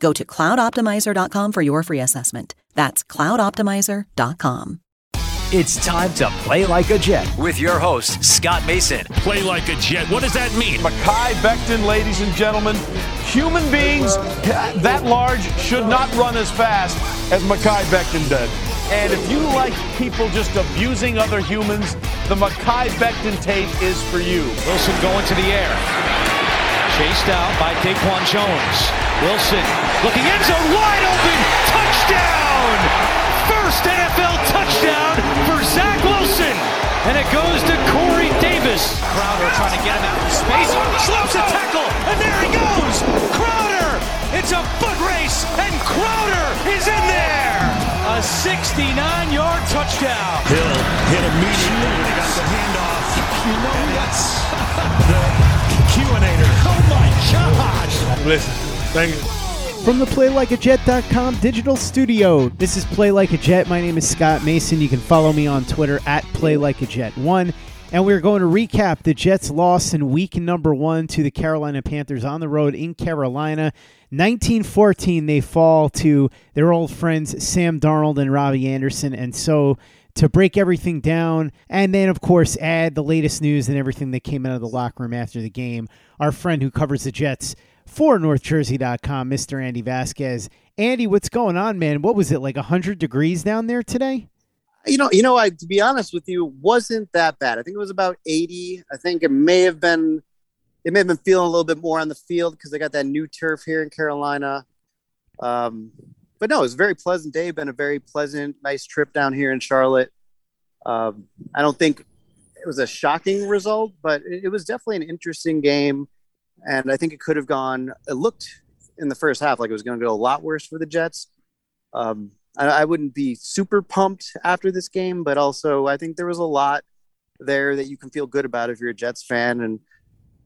Go to cloudoptimizer.com for your free assessment. That's cloudoptimizer.com. It's time to play like a Jet. with your host, Scott Mason. Play like a Jet. What does that mean? Mekhi Becton, ladies and gentlemen. Human beings that large should not run as fast as Mekhi Becton did. And if you like people just abusing other humans, the Mekhi Becton tape is for you. Wilson going to the air. Chased out by Daquan Jones. Wilson looking end zone wide open. Touchdown! First NFL touchdown for Zach Wilson. And it goes to Corey Davis. Crowder trying to get him out in space. Oh, slips a tackle. And there he goes. Crowder. It's a foot race. And Crowder is in there. A 69 yard touchdown. Hill hit immediately he got the handoff. You know that's the. Oh gosh! Listen, thank you. From the PlayLikeAJet.com digital studio, this is Play Like a Jet. My name is Scott Mason. You can follow me on Twitter at PlayLikeAJet1. And we're going to recap the Jets' loss in week number one to the Carolina Panthers on the road in Carolina. 1914, they fall to their old friends Sam Darnold and Robbie Anderson. And so to break everything down, and then, of course, add the latest news and everything that came out of the locker room after the game, our friend who covers the Jets for NorthJersey.com, Mr. Andy Vasquez. Andy, what's going on, man? What was it, like 100 degrees down there today? You know, you know, I to be honest with you, wasn't that bad. I think it was about 80. I think it may have been it may have been feeling a little bit more on the field because they got that new turf here in Carolina. Um, but no, it was a very pleasant day. Been a very pleasant, nice trip down here in Charlotte. Um, I don't think it was a shocking result, but it, it was definitely an interesting game, and I think it could have gone. It looked in the first half like it was going to go a lot worse for the Jets. Um, I, I wouldn't be super pumped after this game, but also I think there was a lot there that you can feel good about if you're a Jets fan, and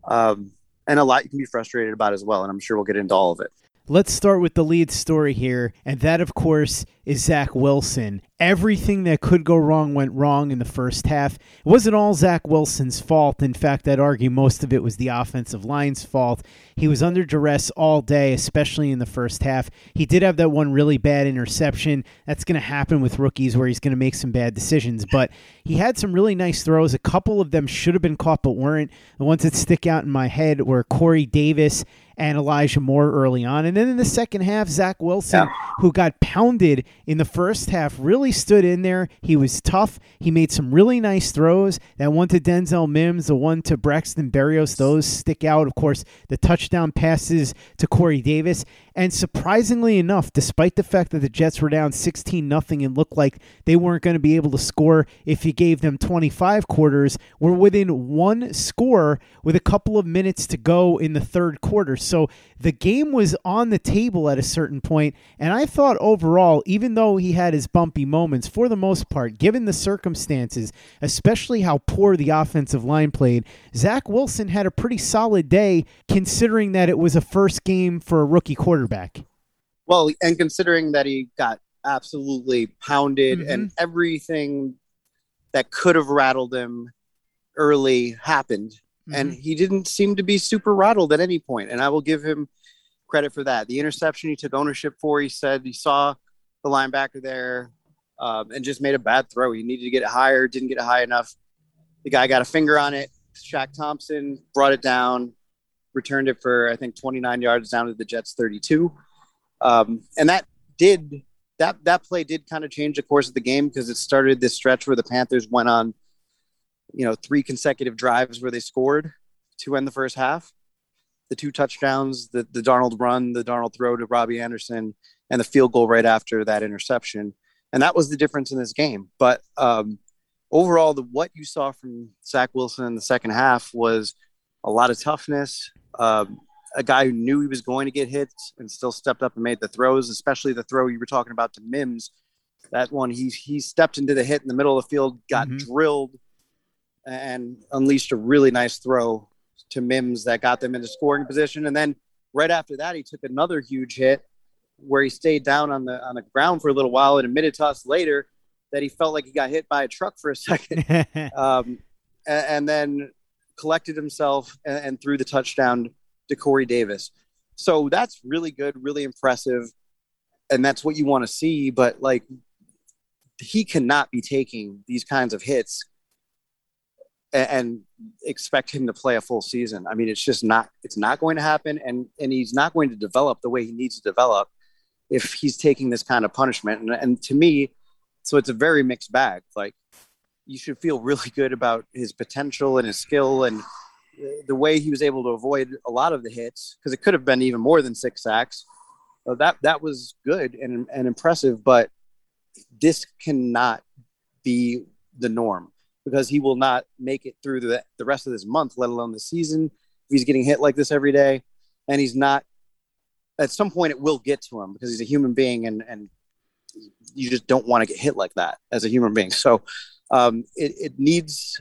um, and a lot you can be frustrated about as well. And I'm sure we'll get into all of it. Let's start with the lead story here, and that, of course, is Zach Wilson. Everything that could go wrong went wrong in the first half. It wasn't all Zach Wilson's fault. In fact, I'd argue most of it was the offensive line's fault. He was under duress all day, especially in the first half. He did have that one really bad interception. That's going to happen with rookies where he's going to make some bad decisions, but he had some really nice throws. A couple of them should have been caught but weren't. The ones that stick out in my head were Corey Davis and Elijah Moore early on. And then in the second half, Zach Wilson, who got pounded in the first half, really stood in there. He was tough. He made some really nice throws. That one to Denzel Mims, the one to Braxton Berrios, those stick out. Of course, the touchdown passes to Corey Davis. And surprisingly enough, despite the fact that the Jets were down 16 nothing and looked like they weren't going to be able to score if you gave them 25 quarters, we're within one score with a couple of minutes to go in the third quarter. So the game was on the table at a certain point, and I thought overall, even though he had his bumpy moments, for the most part, given the circumstances, especially how poor the offensive line played, Zach Wilson had a pretty solid day considering that it was a first game for a rookie quarterback. Well, and considering that he got absolutely pounded Mhm. and everything that could have rattled him early happened, and he didn't seem to be super rattled at any point. And I will give him credit for that. The interception he took ownership for, he said he saw the linebacker there um, and just made a bad throw. He needed to get it higher, didn't get it high enough. The guy got a finger on it. Shaq Thompson brought it down, returned it for I think 29 yards down to the Jets 32, um, and that did that that play did kind of change the course of the game because it started this stretch where the Panthers went on, you know, three consecutive drives where they scored to end the first half. The two touchdowns, the the Darnold run, the Darnold throw to Robbie Anderson, and the field goal right after that interception, and that was the difference in this game. But um, overall, the what you saw from Zach Wilson in the second half was a lot of toughness. Um, a guy who knew he was going to get hit and still stepped up and made the throws, especially the throw you were talking about to Mims. That one, he he stepped into the hit in the middle of the field, got mm-hmm. drilled, and unleashed a really nice throw to Mims that got them into scoring position. And then right after that, he took another huge hit where he stayed down on the on the ground for a little while and admitted to us later that he felt like he got hit by a truck for a second, um, and, and, then collected himself and, and threw the touchdown to Corey Davis. So that's really good, really impressive. And that's what you want to see. But like, he cannot be taking these kinds of hits and, and expect him to play a full season. I mean, it's just not, it's not going to happen. And, and he's not going to develop the way he needs to develop if he's taking this kind of punishment. And, and to me, so it's a very mixed bag. Like, you should feel really good about his potential and his skill and the way he was able to avoid a lot of the hits because it could have been even more than six sacks. Uh, that that was good and, and impressive, but this cannot be the norm because he will not make it through the, the rest of this month, let alone the season. If he's getting hit like this every day, and he's not. At some point, it will get to him because he's a human being, and and you just don't want to get hit like that as a human being. So um, it, it needs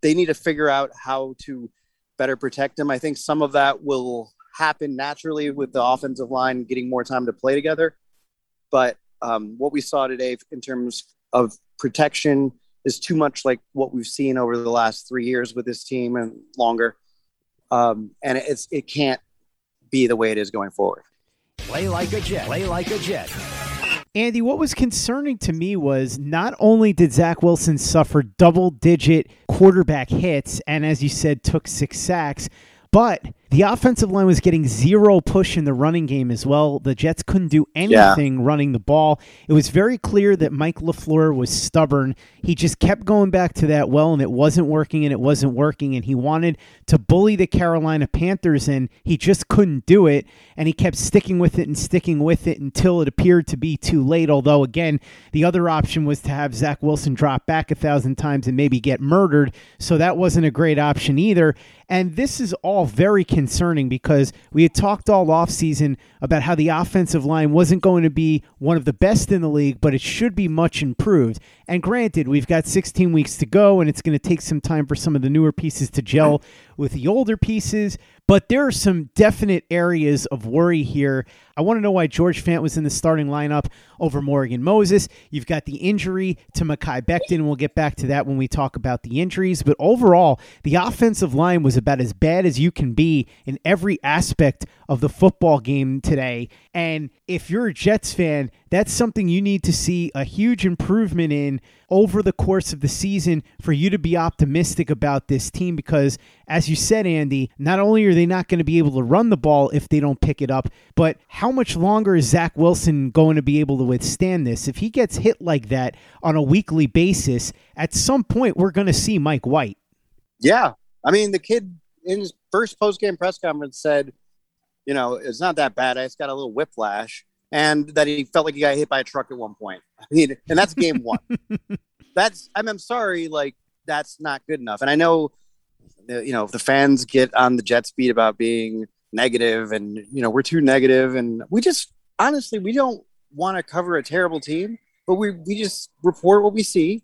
they need to figure out how to better protect him. I think some of that will happen naturally with the offensive line getting more time to play together. But um, what we saw today in terms of protection is too much like what we've seen over the last three years with this team and longer. Um, and it's it can't be the way it is going forward. Play like a jet. Play like a jet. Andy, what was concerning to me was not only did Zach Wilson suffer double digit quarterback hits and, as you said, took six sacks, but the offensive line was getting zero push in the running game as well. The Jets couldn't do anything yeah. running the ball. It was very clear that Mike LaFleur was stubborn. He just kept going back to that well, and it wasn't working, and it wasn't working. And he wanted to bully the Carolina Panthers, and he just couldn't do it. And he kept sticking with it and sticking with it until it appeared to be too late. Although, again, the other option was to have Zach Wilson drop back a thousand times and maybe get murdered. So that wasn't a great option either. And this is all very concerning because we had talked all offseason about how the offensive line wasn't going to be one of the best in the league, but it should be much improved. And granted, we've got 16 weeks to go, and it's going to take some time for some of the newer pieces to gel with the older pieces. But there are some definite areas of worry here. I want to know why George Fant was in the starting lineup over Morgan Moses. You've got the injury to Mekhi Becton. We'll get back to that when we talk about the injuries. But overall, the offensive line was about as bad as you can be in every aspect of the football game today. And if you're a Jets fan, that's something you need to see a huge improvement in over the course of the season for you to be optimistic about this team because, as you said, Andy, not only are they not going to be able to run the ball if they don't pick it up, but how much longer is Zach Wilson going to be able to withstand this? If he gets hit like that on a weekly basis, at some point we're going to see Mike White. Yeah. I mean, the kid in his first post game press conference said, you know, it's not that bad. I just got a little whiplash and that he felt like he got hit by a truck at one point. I mean, and that's game one. that's I'm, I'm sorry, like that's not good enough. And I know, you know, the fans get on the Jets beat about being negative, and you know, we're too negative, and we just honestly we don't want to cover a terrible team, but we we just report what we see.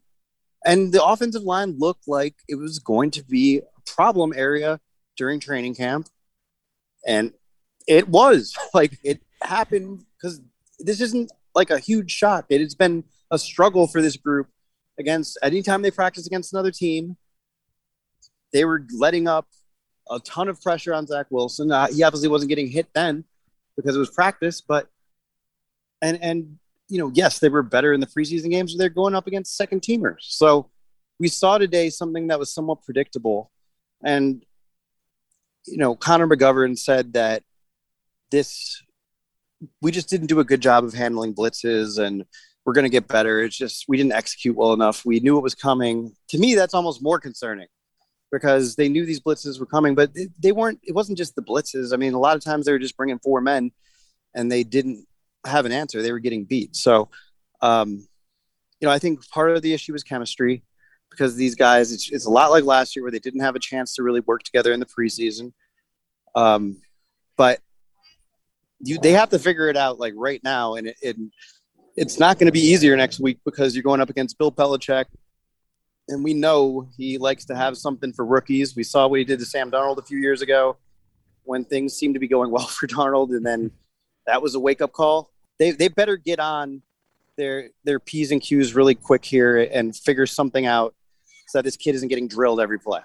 And the offensive line looked like it was going to be a problem area during training camp, and it was like it happened because this isn't like a huge shock. It has been a struggle for this group against anytime they practice against another team. They were letting up a ton of pressure on Zach Wilson. Uh, he obviously wasn't getting hit then because it was practice, but and and you know, yes, they were better in the preseason games. They're going up against second teamers, so we saw today something that was somewhat predictable. And you know, Connor McGovern said that this we just didn't do a good job of handling blitzes and we're going to get better. It's just we didn't execute well enough. We knew it was coming. To me, that's almost more concerning because they knew these blitzes were coming, but they weren't. It wasn't just the blitzes. I mean, a lot of times they were just bringing four men, and they didn't have an answer. They were getting beat. So, um, you know, I think part of the issue was chemistry because these guys. It's, it's a lot like last year where they didn't have a chance to really work together in the preseason. Um, but you they have to figure it out like right now, and it, it it's not going to be easier next week because you're going up against Bill Belichick, and we know he likes to have something for rookies. We saw what he did to Sam Darnold a few years ago when things seemed to be going well for Darnold, and then that was a wake up call. They they better get on their their p's and q's really quick here and figure something out so that this kid isn't getting drilled every play.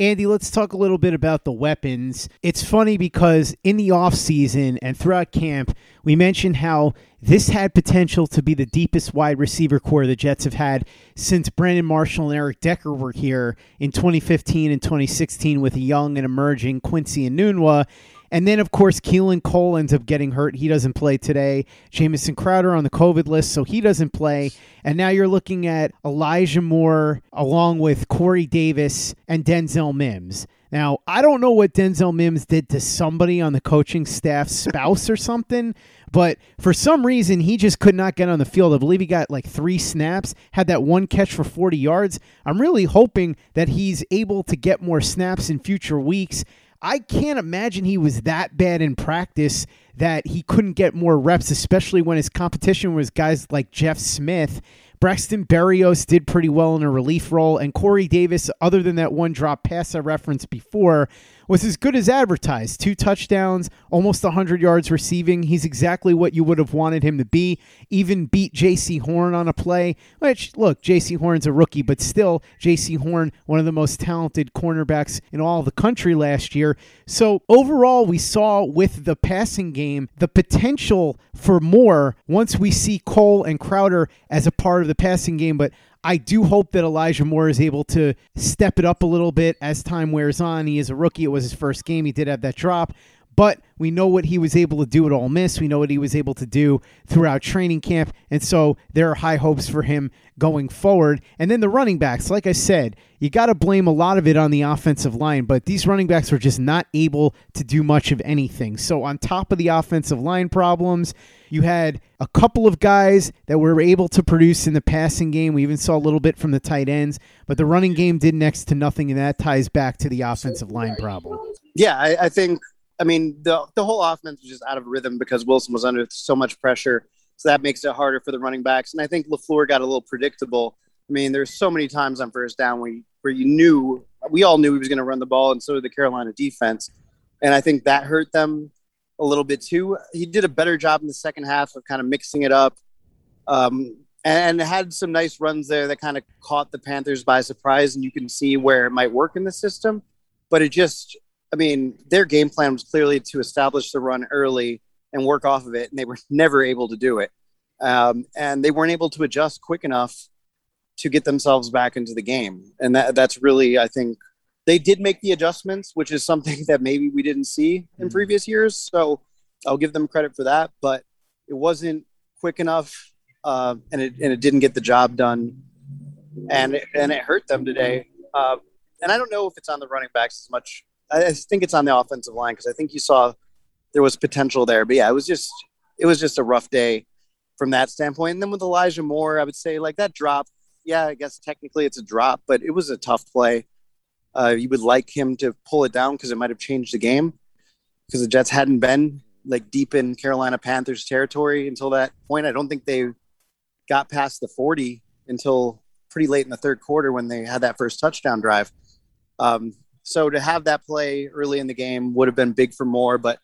Andy, let's talk a little bit about the weapons. It's funny because in the offseason and throughout camp, we mentioned how this had potential to be the deepest wide receiver corps the Jets have had since Brandon Marshall and Eric Decker were here in 2015 and 2016 with a young and emerging Quincy Enunwa. And then, of course, Keelan Cole ends up getting hurt. He doesn't play today. Jamison Crowder on the COVID list, so he doesn't play. And now you're looking at Elijah Moore along with Corey Davis and Denzel Mims. Now, I don't know what Denzel Mims did to somebody on the coaching staff, spouse or something, but for some reason, he just could not get on the field. I believe he got like three snaps, had that one catch for 40 yards. I'm really hoping that he's able to get more snaps in future weeks I can't imagine he was that bad in practice that he couldn't get more reps, especially when his competition was guys like Jeff Smith. Braxton Berrios did pretty well in a relief role, and Corey Davis, other than that one drop pass I referenced before, was as good as advertised. Two touchdowns, almost 100 yards receiving. He's exactly what you would have wanted him to be. Even beat Jaycee Horn on a play, which, look, Jaycee Horn's a rookie, but still, Jaycee Horn, one of the most talented cornerbacks in all the country last year. So overall, we saw with the passing game the potential for more once we see Cole and Crowder as a part of the passing game, but I do hope that Elijah Moore is able to step it up a little bit as time wears on. He is a rookie. It was his first game. He did have that drop. But we know what he was able to do at Ole Miss. We know what he was able to do throughout training camp. And so there are high hopes for him going forward. And then the running backs, like I said, you got to blame a lot of it on the offensive line, but these running backs were just not able to do much of anything. So, on top of the offensive line problems, you had a couple of guys that were able to produce in the passing game. We even saw a little bit from the tight ends, but the running game did next to nothing, and that ties back to the offensive line problem. Yeah, I, I think I mean, the the whole offense was just out of rhythm because Wilson was under so much pressure. So that makes it harder for the running backs. And I think LaFleur got a little predictable. I mean, there's so many times on first down where you, where you knew we all knew he was going to run the ball, and so did the Carolina defense. And I think that hurt them a little bit too. He did a better job in the second half of kind of mixing it up, um, and had some nice runs there that kind of caught the Panthers by surprise. And you can see where it might work in the system, but it just I mean, their game plan was clearly to establish the run early and work off of it, and they were never able to do it. Um, and they weren't able to adjust quick enough to get themselves back into the game. And that, that's really, I think, they did make the adjustments, which is something that maybe we didn't see in mm-hmm. previous years. So I'll give them credit for that, but it wasn't quick enough, uh, and it and it didn't get the job done, and it, and it hurt them today. Uh, and I don't know if it's on the running backs as much I think it's on the offensive line because I think you saw there was potential there. But yeah, it was just it was just a rough day from that standpoint. And then with Elijah Moore, I would say like that drop. Yeah, I guess technically it's a drop, but it was a tough play. Uh, you would like him to pull it down because it might have changed the game because the Jets hadn't been like deep in Carolina Panthers territory until that point. I don't think they got past the 40 until pretty late in the third quarter when they had that first touchdown drive. Um, so to have that play early in the game would have been big for Moore, but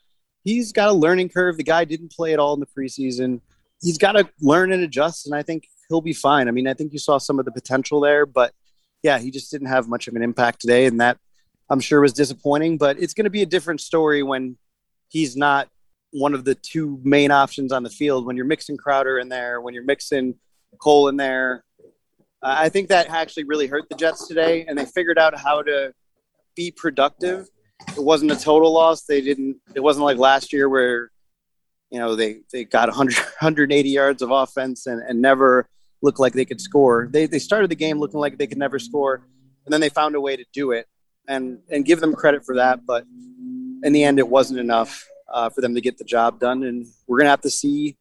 he's got a learning curve. The guy didn't play at all in the preseason. He's got to learn and adjust, and I think he'll be fine. I mean, I think you saw some of the potential there, but yeah, he just didn't have much of an impact today, and that I'm sure was disappointing. But it's going to be a different story when he's not one of the two main options on the field. When you're mixing Crowder in there, when you're mixing Cole in there, uh, I think that actually really hurt the Jets today, and they figured out how to be productive. It wasn't a total loss. They didn't. It wasn't like last year where you know, they they got 100, 180 yards of offense and, and never looked like they could score. They they started the game looking like they could never score, and then they found a way to do it, and and give them credit for that. But in the end, it wasn't enough uh, for them to get the job done, and we're gonna have to see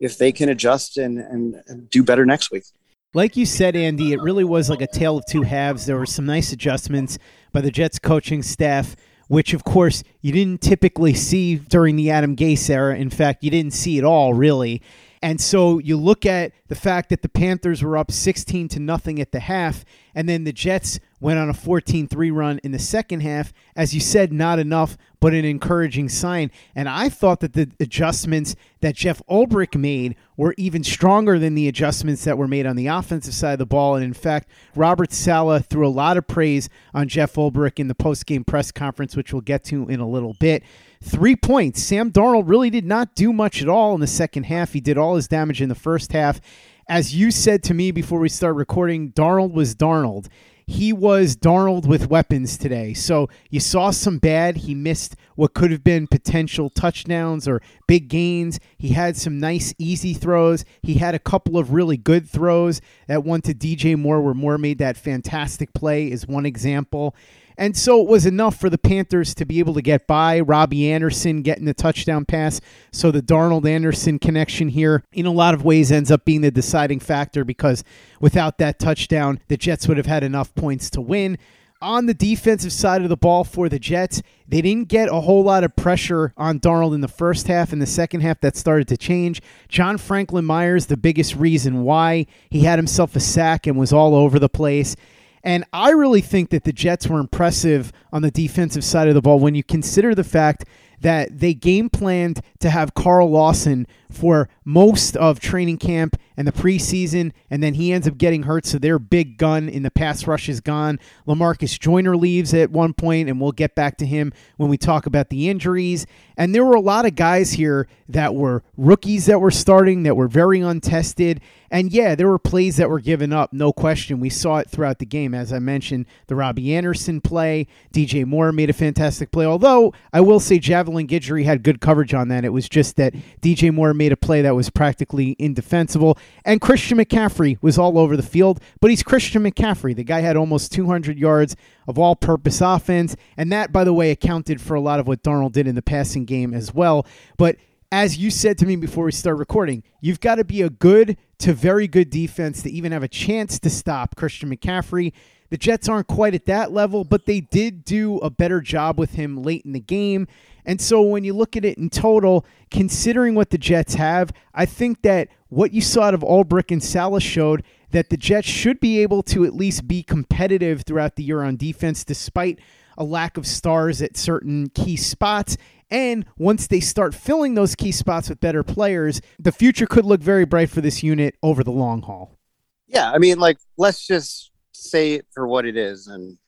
if they can adjust and, and, and do better next week. Like you said, Andy, it really was like a tale of two halves. There were some nice adjustments by the Jets coaching staff, which, of course, you didn't typically see during the Adam Gase era. In fact, you didn't see it all, really. And so you look at the fact that the Panthers were up 16 to nothing at the half, and then the Jets went on a 14 3 run in the second half. As you said, not enough, but an encouraging sign. And I thought that the adjustments that Jeff Ulbrich made were even stronger than the adjustments that were made on the offensive side of the ball. And in fact, Robert Saleh threw a lot of praise on Jeff Ulbrich in the post game press conference, which we'll get to in a little bit. Three points. Sam Darnold really did not do much at all in the second half. He did all his damage in the first half. As you said to me before we start recording, Darnold was Darnold he was Darnold with weapons today. So you saw some bad. He missed what could have been potential touchdowns or big gains. He had some nice, easy throws. He had a couple of really good throws. That one to DJ Moore, where Moore made that fantastic play, is one example. And so it was enough for the Panthers to be able to get by. Robbie Anderson getting the touchdown pass. So the Darnold Anderson connection here, in a lot of ways, ends up being the deciding factor because without that touchdown, the Jets would have had enough points to win. On the defensive side of the ball for the Jets, they didn't get a whole lot of pressure on Darnold in the first half. In the second half, that started to change. John Franklin Myers, the biggest reason why he had himself a sack and was all over the place. And I really think that the Jets were impressive on the defensive side of the ball when you consider the fact that they game planned to have Carl Lawson for most of training camp and the preseason, and then he ends up getting hurt, so their big gun in the pass rush is gone. Lamarcus Joyner leaves at one point, and we'll get back to him when we talk about the injuries. And there were a lot of guys here that were rookies that were starting that were very untested. And yeah, there were plays that were given up, no question. We saw it throughout the game. As I mentioned, the Robbie Anderson play, DJ Moore made a fantastic play. Although I will say Javelin Guidry had good coverage on that. It was just that DJ Moore made a play that was practically indefensible. And Christian McCaffrey was all over the field, but he's Christian McCaffrey. The guy had almost 200 yards of all purpose offense. And that, by the way, accounted for a lot of what Darnold did in the passing game as well. But as you said to me before we start recording, you've got to be a good to very good defense to even have a chance to stop Christian McCaffrey. The Jets aren't quite at that level, but they did do a better job with him late in the game. And so when you look at it in total, considering what the Jets have, I think that what you saw out of Ulbrich and Saleh's showed that the Jets should be able to at least be competitive throughout the year on defense, despite a lack of stars at certain key spots. And once they start filling those key spots with better players, the future could look very bright for this unit over the long haul. Yeah, I mean, like, let's just say it for what it is. And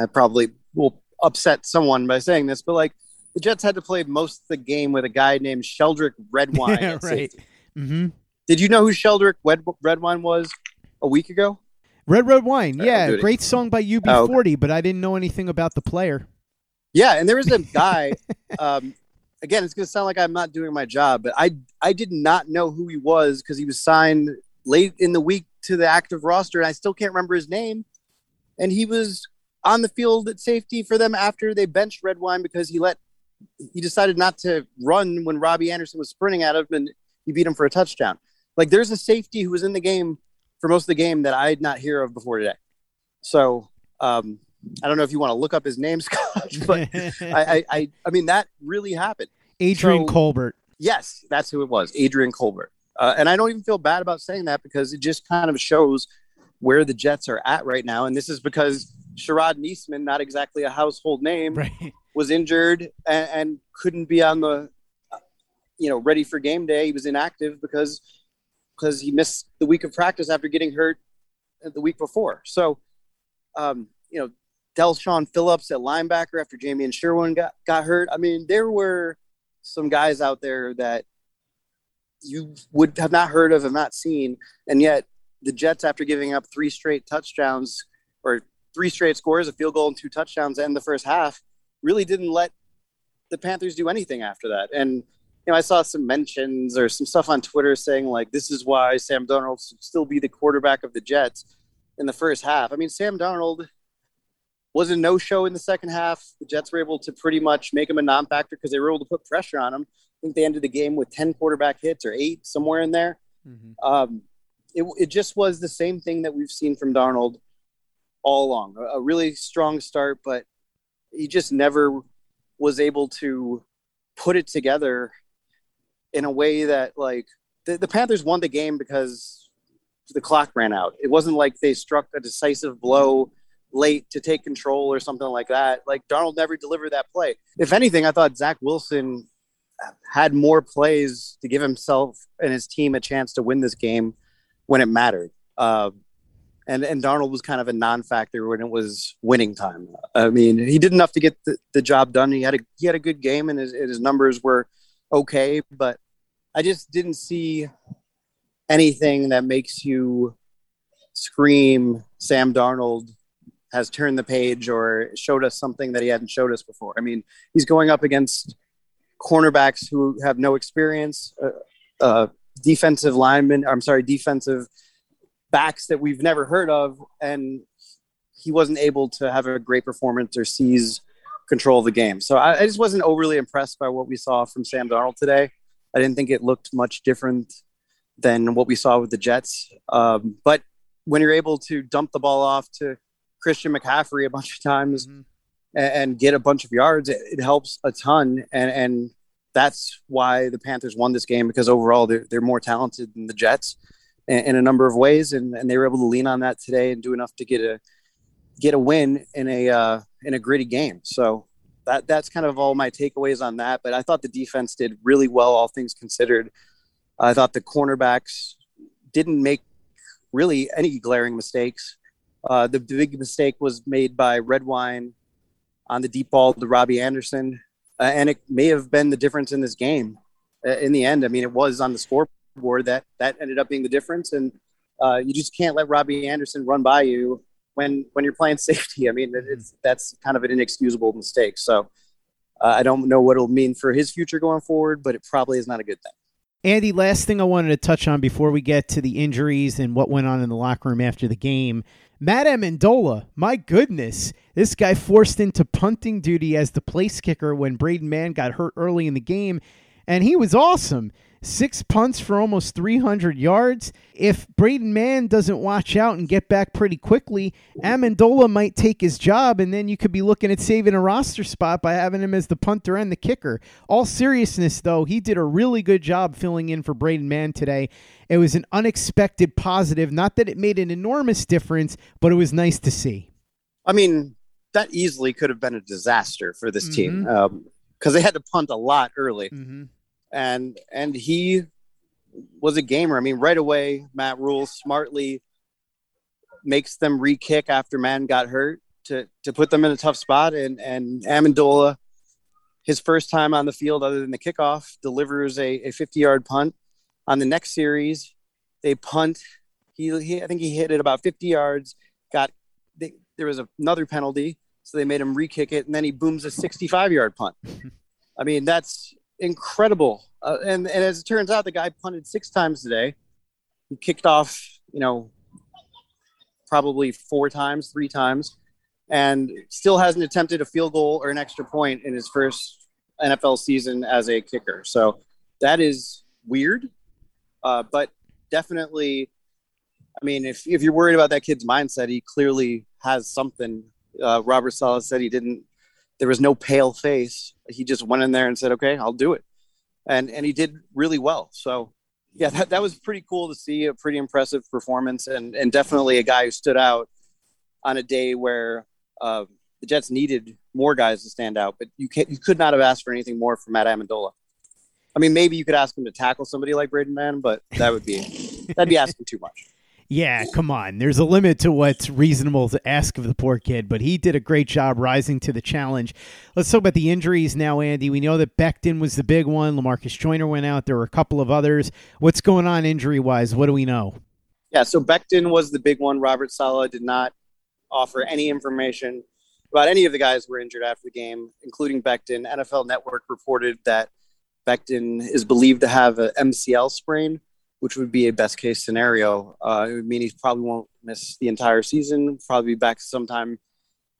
I probably will upset someone by saying this, but like, the Jets had to play most of the game with a guy named Sheldrick Redwine. yeah, right. Mm-hmm. Did you know who Sheldrick Red- Redwine was a week ago? Red Red Wine, yeah, great song by UB40, oh, okay. but I didn't know anything about the player. Yeah, and there was a guy. um, again, it's going to sound like I'm not doing my job, but I I did not know who he was because he was signed late in the week to the active roster, and I still can't remember his name. And he was on the field at safety for them after they benched Redwine because he let he decided not to run when Robbie Anderson was sprinting at him and he beat him for a touchdown. Like there's a safety who was in the game for most of the game that I did not hear of before today. So um, I don't know if you want to look up his name, Scott, but I, I, I, I, mean that really happened. Adrian so, Colbert. Yes, that's who it was, Adrian Colbert. Uh, and I don't even feel bad about saying that because it just kind of shows where the Jets are at right now. And this is because Sharrod Neasman, not exactly a household name, right. was injured and, and, couldn't be on the, you know, ready for game day. He was inactive because because he missed the week of practice after getting hurt the week before. So, um, you know, Del'Shawn Phillips at linebacker after Jamien Sherwood got, got hurt. I mean, there were some guys out there that you would have not heard of and not seen. And yet the Jets, after giving up three straight touchdowns or three straight scores, a field goal and two touchdowns in the first half, really didn't let the Panthers do anything after that. And, you know, I saw some mentions or some stuff on Twitter saying like this is why Sam Darnold should still be the quarterback of the Jets in the first half. I mean, Sam Darnold was a no-show in the second half. The Jets were able to pretty much make him a non-factor because they were able to put pressure on him. I think they ended the game with ten quarterback hits or eight somewhere in there. Mm-hmm. Um, it, it just was the same thing that we've seen from Darnold all along. A, a really strong start, but he just never was able to put it together in a way that like the, the Panthers won the game because the clock ran out. It wasn't like they struck a decisive blow late to take control or something like that. Like Darnold never delivered that play. If anything, I thought Zach Wilson had more plays to give himself and his team a chance to win this game when it mattered. Uh, and and Darnold was kind of a non-factor when it was winning time. I mean, he did enough to get the, the job done. He had a he had a good game, and his his numbers were okay. But I just didn't see anything that makes you scream Sam Darnold has turned the page or showed us something that he hadn't showed us before. I mean, he's going up against cornerbacks who have no experience, uh, uh, defensive linemen. I'm sorry, defensive backs that we've never heard of, and he wasn't able to have a great performance or seize control of the game. So I, I just wasn't overly impressed by what we saw from Sam Darnold today. I didn't think it looked much different than what we saw with the Jets. Um, but when you're able to dump the ball off to Christian McCaffrey a bunch of times mm-hmm. and, and, get a bunch of yards, it, it helps a ton. And, and that's why the Panthers won this game because overall they're, they're more talented than the Jets in, in, a number of ways, and, and they were able to lean on that today and do enough to get a get a win in a uh, in a gritty game. So that that's kind of all my takeaways on that. But I thought the defense did really well, all things considered. I thought the cornerbacks didn't make really any glaring mistakes. Uh, the, big mistake was made by Redwine on the deep ball to Robbie Anderson, uh, and it may have been the difference in this game. Uh, in the end, I mean, it was on the scoreboard that that ended up being the difference, and uh, you just can't let Robbie Anderson run by you when when you're playing safety. I mean, it's that's kind of an inexcusable mistake. So uh, I don't know what it'll mean for his future going forward, but it probably is not a good thing. Andy, last thing I wanted to touch on before we get to the injuries and what went on in the locker room after the game. Matt Amendola, my goodness, this guy forced into punting duty as the place kicker when Braden Mann got hurt early in the game, and he was awesome. Six punts for almost 300 yards. If Braden Mann doesn't watch out and get back pretty quickly, Amendola might take his job, and then you could be looking at saving a roster spot by having him as the punter and the kicker. All seriousness, though, he did a really good job filling in for Braden Mann today. It was an unexpected positive. Not that it made an enormous difference, but it was nice to see. I mean, that easily could have been a disaster for this mm-hmm. team because um, they had to punt a lot early. Mm-hmm and and he was a gamer. I mean, right away, Matt Rhule smartly makes them re-kick after Mann got hurt to to put them in a tough spot. And and Amendola, his first time on the field other than the kickoff, delivers a, a 50 yard punt. On the next series, they punt. He, he I think he hit it about 50 yards. Got they, there was another penalty, so they made him re-kick it, and then he booms a 65 yard punt. I mean, that's incredible. Uh, and, and as it turns out, the guy punted six times today. He kicked off, you know, probably four times, three times, and still hasn't attempted a field goal or an extra point in his first NFL season as a kicker. So that is weird, uh, but definitely. I mean, if, if you're worried about that kid's mindset, he clearly has something. Uh, Robert Saleh said he didn't there was no pale face. He just went in there and said, "Okay, I'll do it," and and he did really well. So yeah, that, that was pretty cool to see. A pretty impressive performance, and and definitely a guy who stood out on a day where uh, the Jets needed more guys to stand out. But you can you could not have asked for anything more from Matt Amendola. I mean, maybe you could ask him to tackle somebody like Braden Mann, but that would be that'd be asking too much. Yeah, come on. There's a limit to what's reasonable to ask of the poor kid, but he did a great job rising to the challenge. Let's talk about the injuries now, Andy. We know that Becton was the big one. Lamarcus Joyner went out. There were a couple of others. What's going on injury wise? What do we know? Yeah, so Becton was the big one. Robert Saleh did not offer any information about any of the guys who were injured after the game, including Becton. NFL Network reported that Becton is believed to have an MCL sprain, which would be a best case scenario. Uh, it would mean he probably won't miss the entire season. Probably be back sometime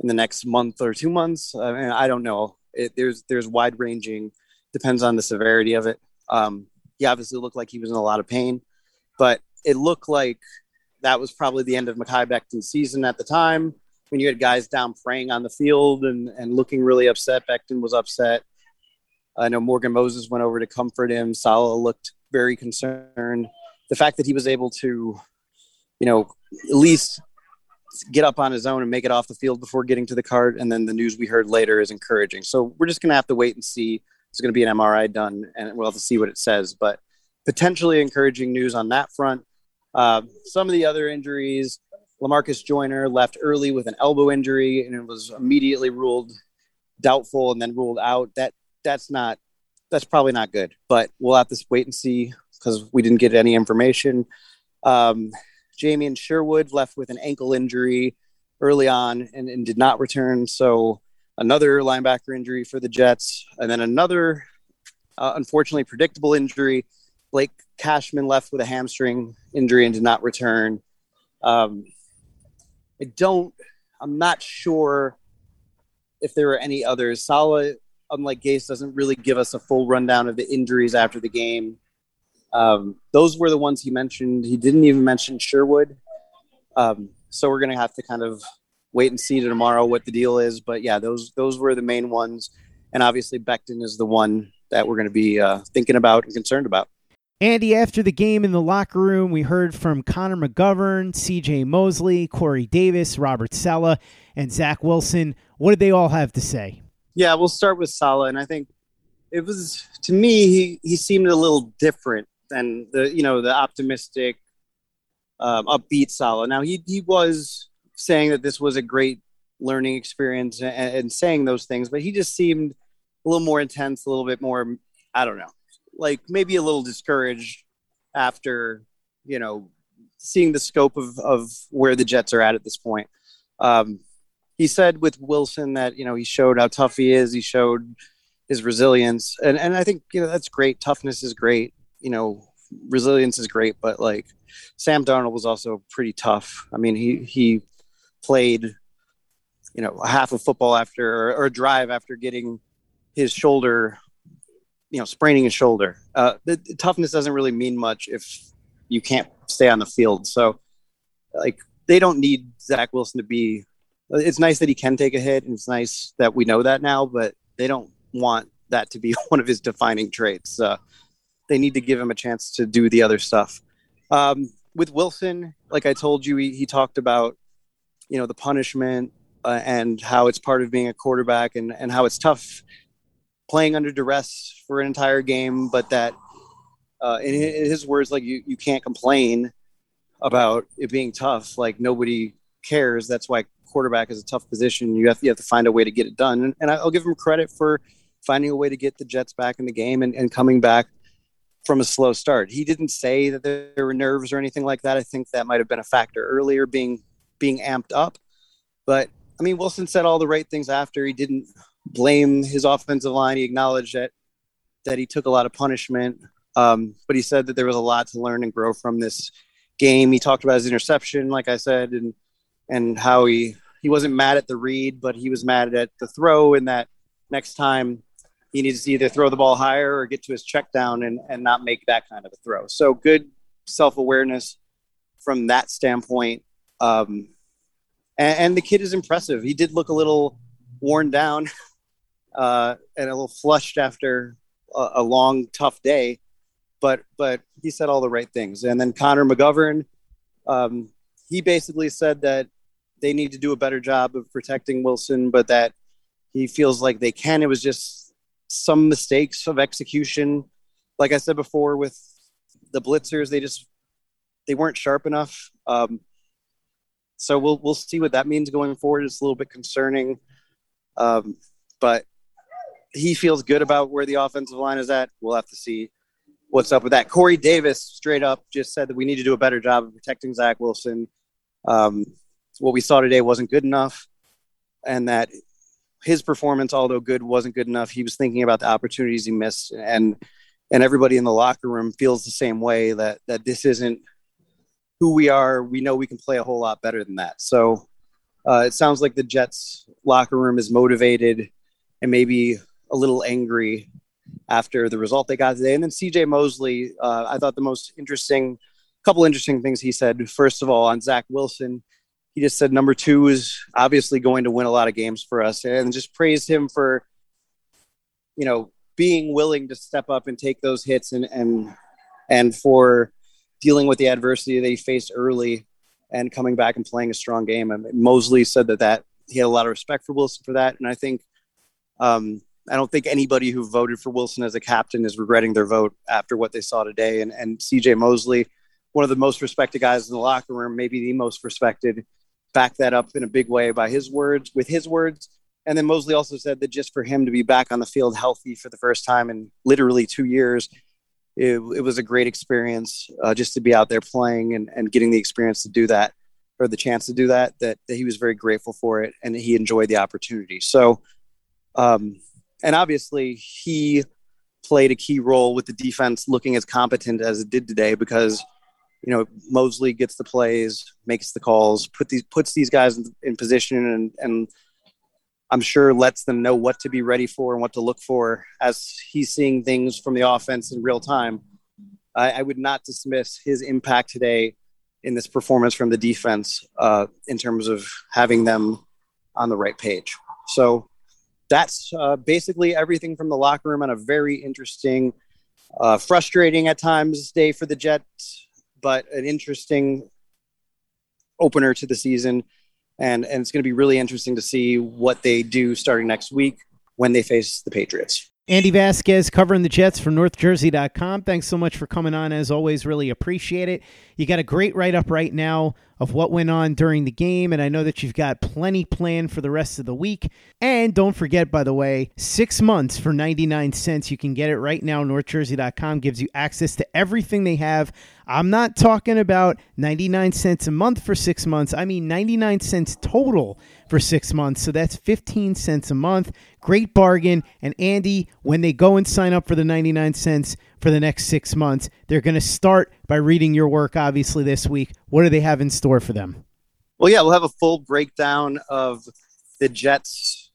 in the next month or two months. I mean, I don't know. It, there's there's wide ranging, depends on the severity of it. Um, he obviously looked like he was in a lot of pain, but it looked like that was probably the end of Mekhi Becton's season at the time when you had guys down praying on the field and, and looking really upset. Becton was upset. I know Morgan Moses went over to comfort him. Saleh looked very concerned. The fact that he was able to, you know, at least get up on his own and make it off the field before getting to the cart, and then the news we heard later is encouraging. So we're just going to have to wait and see. There's going to be an MRI done, and we'll have to see what it says. But potentially encouraging news on that front. Uh, some of the other injuries, Lamarcus Joyner left early with an elbow injury, and it was immediately ruled doubtful and then ruled out. That that's not that's probably not good. But we'll have to wait and see because we didn't get any information. Um, and Sherwood left with an ankle injury early on and, and did not return. So another linebacker injury for the Jets, and then another uh, unfortunately predictable injury. Blake Cashman left with a hamstring injury and did not return. Um, I don't. I'm not sure if there were any others. Saleh, unlike Gase, doesn't really give us a full rundown of the injuries after the game. Um, those were the ones he mentioned. He didn't even mention Sherwood. Um, so we're gonna have to kind of wait and see tomorrow what the deal is. But yeah, those those were the main ones, and obviously Becton is the one that we're going to be uh, thinking about and concerned about. Andy, after the game in the locker room, we heard from Connor McGovern, CJ Mosley, Corey Davis, Robert Saleh, and Zach Wilson. What did they all have to say? Yeah, we'll start with Saleh, and I think it was to me he he seemed a little different than the you know the optimistic, um, upbeat Saleh. Now he he was saying that this was a great learning experience and, and saying those things, but he just seemed a little more intense, a little bit more I don't know like maybe a little discouraged after you know seeing the scope of of where the Jets are at at this point. Um, he said with Wilson that you know he showed how tough he is. He showed his resilience, and and I think you know that's great. Toughness is great. You know, resilience is great, but like Sam Darnold was also pretty tough. I mean, he he played you know half of football after or, or a drive after getting his shoulder you know spraining his shoulder. Uh, the, the, toughness doesn't really mean much if you can't stay on the field. So, like they don't need Zach Wilson to be. It's nice that he can take a hit, and it's nice that we know that now. But they don't want that to be one of his defining traits. Uh, they need to give him a chance to do the other stuff. Um, with Wilson, like I told you, he, he talked about you know the punishment uh, and how it's part of being a quarterback and, and how it's tough playing under duress for an entire game, but that uh, in his words, like you, you can't complain about it being tough. Like nobody cares. That's why quarterback is a tough position. You have, you have to find a way to get it done. And, and I'll give him credit for finding a way to get the Jets back in the game and, and coming back from a slow start. He didn't say that there were nerves or anything like that. I think that might have been a factor earlier being being amped up. But I mean, Wilson said all the right things after. He didn't blame his offensive line. He acknowledged that that he took a lot of punishment, um, but he said that there was a lot to learn and grow from this game. He talked about his interception, like I said, and and how he he wasn't mad at the read, but he was mad at the throw, and that next time he needs to either throw the ball higher or get to his check down and, and not make that kind of a throw. So good self awareness from that standpoint. Um, and, and the kid is impressive. He did look a little worn down uh, and a little flushed after a, a, long, tough day. But but he said all the right things. And then Connor McGovern, um, he basically said that they need to do a better job of protecting Wilson, but that he feels like they can. It was just some mistakes of execution. Like I said before, with the blitzers, they just they weren't sharp enough. Um, so we'll we'll see what that means going forward. It's a little bit concerning, um, but he feels good about where the offensive line is at. We'll have to see what's up with that. Corey Davis straight up just said that we need to do a better job of protecting Zach Wilson. Um, what we saw today wasn't good enough, and that his performance, although good, wasn't good enough. He was thinking about the opportunities he missed, and and everybody in the locker room feels the same way that that this isn't who we are. We know we can play a whole lot better than that. So uh, it sounds like the Jets locker room is motivated and maybe a little angry after the result they got today. And then CJ Mosley, uh, I thought the most interesting, couple interesting things he said. First of all, on Zach Wilson, he just said number two is obviously going to win a lot of games for us, and just praised him for, you know, being willing to step up and take those hits and and and for dealing with the adversity they faced early and coming back and playing a strong game. And Mosley said that that he had a lot of respect for Wilson for that, and I think. Um, I don't think anybody who voted for Wilson as a captain is regretting their vote after what they saw today. And, and CJ Mosley, one of the most respected guys in the locker room, maybe the most respected, backed that up in a big way by his words, with his words. And then Mosley also said that just for him to be back on the field healthy for the first time in literally two years, it, it was a great experience uh, just to be out there playing and, and getting the experience to do that or the chance to do that, that, that he was very grateful for it and he enjoyed the opportunity. So, um, and obviously he played a key role with the defense looking as competent as it did today because you know Mosley gets the plays, makes the calls, put these puts these guys in, in, position, and and I'm sure lets them know what to be ready for and what to look for as he's seeing things from the offense in real time. I, I would not dismiss his impact today in this performance from the defense uh, in terms of having them on the right page. So that's uh, basically everything from the locker room on a very interesting, uh, frustrating at times day for the Jets, but an interesting opener to the season. And, and it's going to be really interesting to see what they do starting next week when they face the Patriots. Andy Vasquez covering the Jets for NorthJersey.com. Thanks so much for coming on. As always, really appreciate it. You got a great write up right now of what went on during the game, and I know that you've got plenty planned for the rest of the week. And don't forget, by the way, six months for 99 cents. You can get it right now. NorthJersey.com gives you access to everything they have. I'm not talking about 99 cents a month for six months, I mean 99 cents total for six months. So that's 15 cents a month. Great bargain. And Andy, when they go and sign up for the 99 cents for the next six months, they're going to start by reading your work, obviously, this week. What do they have in store for them? Well, yeah, we'll have a full breakdown of the Jets'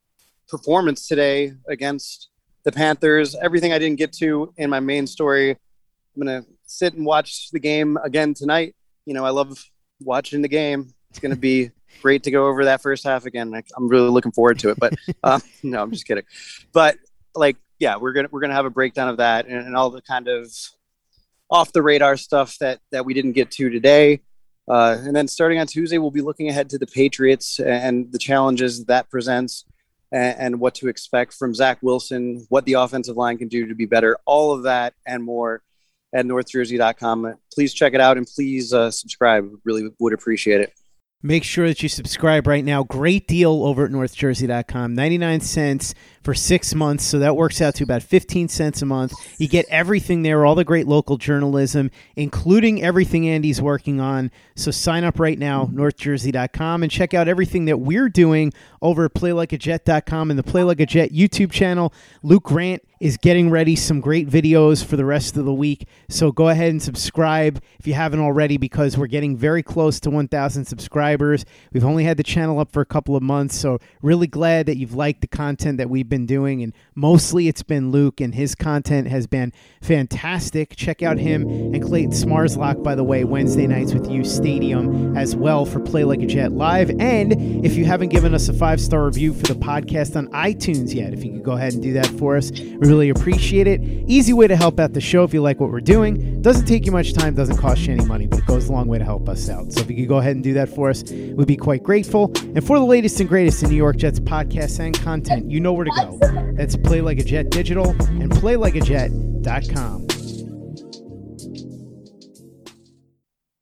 performance today against the Panthers. Everything I didn't get to in my main story. I'm going to sit and watch the game again tonight. You know, I love watching the game. It's going to be great to go over that first half again. I'm really looking forward to it. But uh, no, I'm just kidding. But like, yeah, we're gonna we're gonna have a breakdown of that and, and all the kind of off the radar stuff that that we didn't get to today. Uh, and then starting on Tuesday, we'll be looking ahead to the Patriots and the challenges that presents and, and what to expect from Zach Wilson, what the offensive line can do to be better. All of that and more at northjersey.com. Please check it out and please uh, subscribe. Really would appreciate it. Make sure that you subscribe right now. Great deal over at northjersey.com. 99 cents for six months. So that works out to about 15 cents a month. You get everything there, all the great local journalism, including everything Andy's working on. So sign up right now, northjersey.com, and check out everything that we're doing over at playlikeajet.com and the Play Like a Jet YouTube channel. Luke Grant is getting ready some great videos for the rest of the week. So go ahead and subscribe if you haven't already because we're getting very close to 1,000 subscribers. We've only had the channel up for a couple of months, so really glad that you've liked the content that we've been doing. And mostly it's been Luke, and his content has been fantastic. Check out him and Clayton Smarslock, by the way, Wednesday nights with you Stadium as well for Play Like a Jet Live. And if you haven't given us a five star review for the podcast on iTunes yet, if you could go ahead and do that for us, we really appreciate it. Easy way to help out the show if you like what we're doing. Doesn't take you much time, doesn't cost you any money, but it goes a long way to help us out. So if you could go ahead and do that for us, we'd be quite grateful. And for the latest and greatest in New York Jets podcasts and content, you know where to go. That's Play Like a Jet Digital and PlayLikeAJet.com.